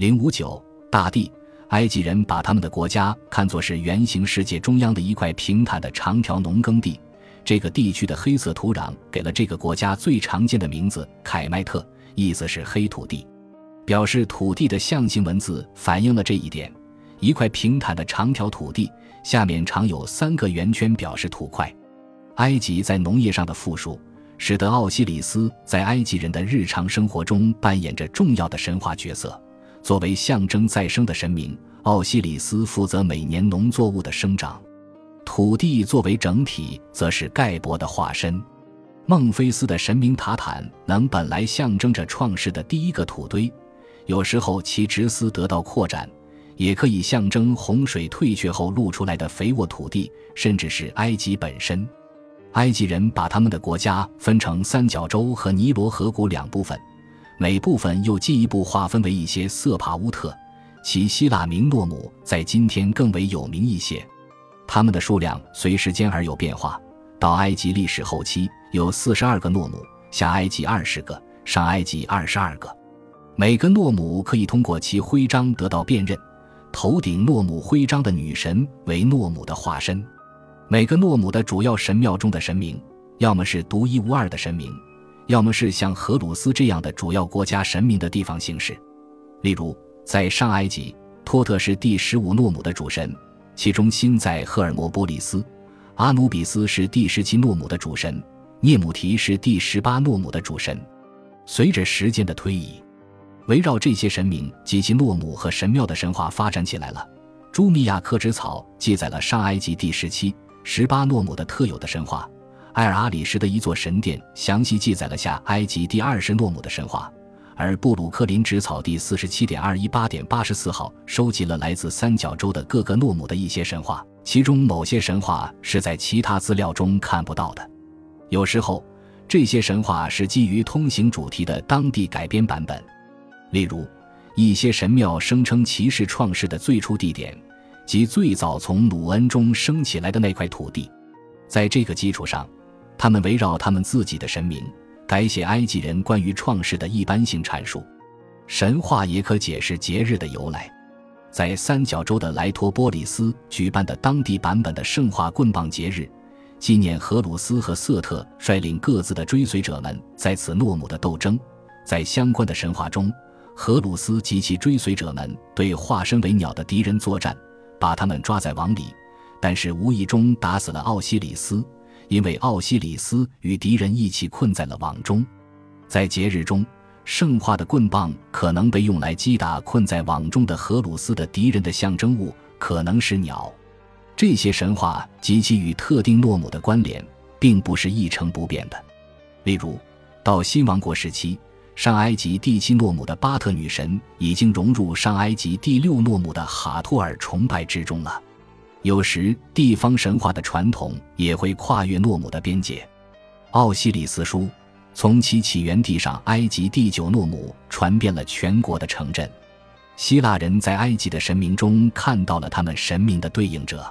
零五九大地，埃及人把他们的国家看作是圆形世界中央的一块平坦的长条农耕地。这个地区的黑色土壤给了这个国家最常见的名字凯迈特，意思是黑土地。表示土地的象形文字反映了这一点：一块平坦的长条土地下面常有三个圆圈，表示土块。埃及在农业上的富庶，使得奥西里斯在埃及人的日常生活中扮演着重要的神话角色。作为象征再生的神明，奥西里斯负责每年农作物的生长。土地作为整体，则是盖博的化身。孟菲斯的神明塔坦能本来象征着创世的第一个土堆。有时候其直丝得到扩展，也可以象征洪水退却后露出来的肥沃土地，甚至是埃及本身。埃及人把他们的国家分成三角洲和尼罗河谷两部分，每部分又进一步划分为一些色帕乌特，其希腊名诺姆在今天更为有名一些。他们的数量随时间而有变化，到埃及历史后期有四十二个诺姆，下埃及二十个，上埃及二十二个。每个诺姆可以通过其徽章得到辨认，头顶诺姆徽章的女神为诺姆的化身。每个诺姆的主要神庙中的神明，要么是独一无二的神明，要么是像荷鲁斯这样的主要国家神明的地方形式。例如，在上埃及，托特是第十五诺姆的主神，其中心在赫尔摩波利斯；阿努比斯是第十七诺姆的主神，涅姆提是第十八诺姆的主神。随着时间的推移，围绕这些神明及其诺姆和神庙的神话发展起来了。朱密亚科之草记载了上埃及第十七、十八诺姆的特有的神话。埃尔阿里什的一座神殿详细记载了下埃及第二十诺姆的神话。而布鲁克林纸草第四十七点二一八点八十四号收集了来自三角洲的各个诺姆的一些神话，其中某些神话是在其他资料中看不到的。有时候，这些神话是基于通行主题的当地改编版本。例如，一些神庙声称骑士创世的最初地点，即最早从努恩中升起来的那块土地。在这个基础上，他们围绕他们自己的神明，改写埃及人关于创世的一般性阐述。神话也可解释节日的由来。在三角洲的莱托波利斯举办的当地版本的圣化棍棒节日，纪念荷鲁斯和瑟特率领各自的追随者们在此诺姆的斗争。在相关的神话中。荷鲁斯及其追随者们对化身为鸟的敌人作战，把他们抓在网里，但是无意中打死了奥西里斯，因为奥西里斯与敌人一起困在了网中。在节日中，圣化的棍棒可能被用来击打困在网中的荷鲁斯的敌人的象征物可能是鸟。这些神话及其与特定诺姆的关联，并不是一成不变的。例如，到新王国时期。上埃及第七诺姆的巴特女神已经融入上埃及第六诺姆的哈托尔崇拜之中了。有时地方神话的传统也会跨越诺姆的边界。奥西里斯书从其起源地上埃及第九诺姆传遍了全国的城镇。希腊人在埃及的神明中看到了他们神明的对应者，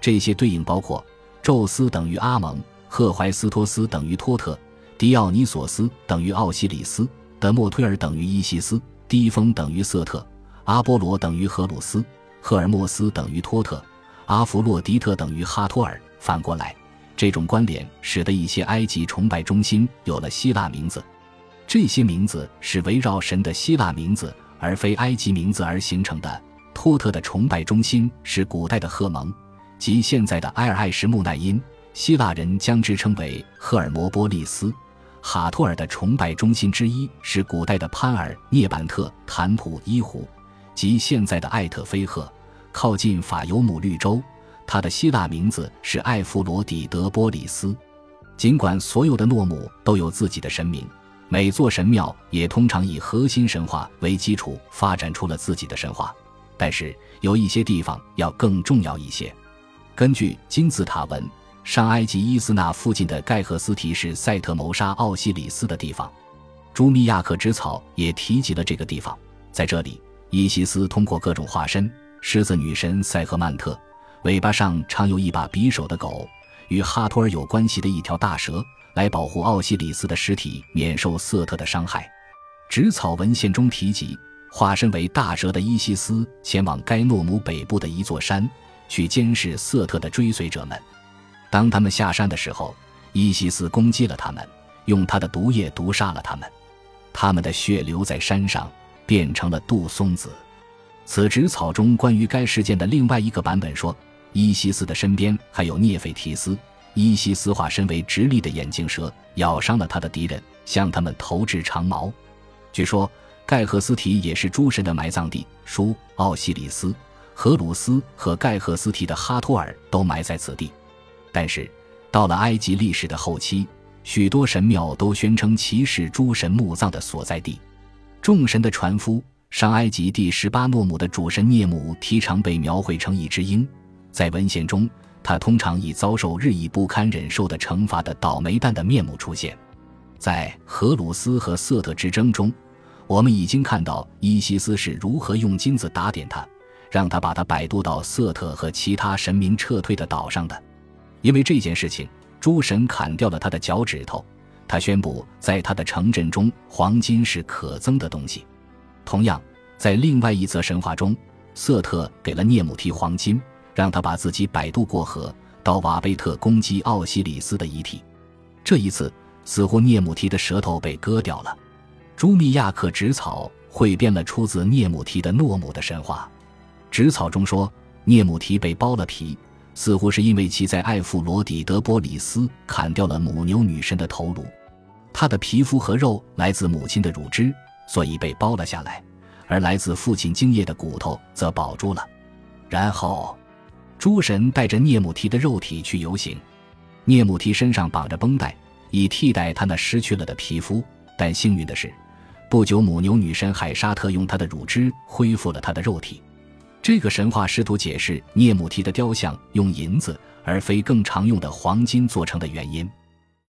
这些对应包括宙斯等于阿蒙，赫淮斯托斯等于托特。狄奥尼索斯等于奥西里斯，德莫忒尔等于伊西斯，低风等于瑟特，阿波罗等于荷鲁斯，赫尔墨斯等于托特，阿弗洛狄特等于哈托尔。反过来，这种关联使得一些埃及崇拜中心有了希腊名字。这些名字是围绕神的希腊名字而非埃及名字而形成的。托特的崇拜中心是古代的赫蒙，即现在的埃尔艾什穆奈因，希腊人将之称为赫尔摩波利斯。哈托尔的崇拜中心之一是古代的潘尔涅 bản 特坦普伊湖，即现在的艾特菲赫，靠近法尤姆绿洲。它的希腊名字是艾弗罗底德波里斯。尽管所有的诺姆都有自己的神明，每座神庙也通常以核心神话为基础发展出了自己的神话，但是有一些地方要更重要一些。根据金字塔文。上埃及伊斯那附近的盖赫斯提是赛特谋杀奥西里斯的地方，朱密亚克之草也提及了这个地方。在这里，伊西斯通过各种化身，狮子女神塞赫曼特，尾巴上常有一把匕首的狗，与哈托尔有关系的一条大蛇，来保护奥西里斯的尸体免受瑟特的伤害。纸草文献中提及，化身为大蛇的伊西斯前往该诺姆北部的一座山，去监视瑟特的追随者们。当他们下山的时候，伊西斯攻击了他们，用他的毒液毒杀了他们。他们的血流在山上，变成了杜松子。此纸草中关于该事件的另外一个版本说，伊西斯的身边还有涅斐提斯。伊西斯化身为直立的眼镜蛇，咬伤了他的敌人，向他们投掷长矛。据说盖赫斯提也是诸神的埋葬地，书奥西里斯、荷鲁斯和盖赫斯提的哈托尔都埋在此地。但是到了埃及历史的后期，许多神庙都宣称其是诸神墓葬的所在地。众神的船夫。上埃及第十八诺姆的主神涅姆提常被描绘成一只鹰，在文献中，他通常以遭受日益不堪忍受的惩罚的倒霉蛋的面目出现。在荷鲁斯和瑟特之争中，我们已经看到伊西斯是如何用金子打点他，让他把他摆渡到瑟特和其他神明撤退的岛上的。因为这件事情，诸神砍掉了他的脚趾头。他宣布，在他的城镇中，黄金是可憎的东西。同样，在另外一则神话中，瑟特给了涅姆提黄金，让他把自己摆渡过河，到瓦贝特攻击奥西里斯的遗体。这一次，似乎涅姆提的舌头被割掉了。朱密亚克纸草汇编了出自涅姆提的诺姆的神话。纸草中说，涅姆提被剥了皮，似乎是因为其在艾弗罗底德波里斯砍掉了母牛女神的头颅。他的皮肤和肉来自母亲的乳汁。所以被剥了下来，而来自父亲精液的骨头则保住了。然后，诸神带着涅姆提的肉体去游行。涅姆提身上绑着绷带，以替代他那失去了的皮肤。但幸运的是，不久母牛女神海沙特用她的乳汁恢复了他的肉体。这个神话试图解释涅姆提的雕像用银子而非更常用的黄金做成的原因。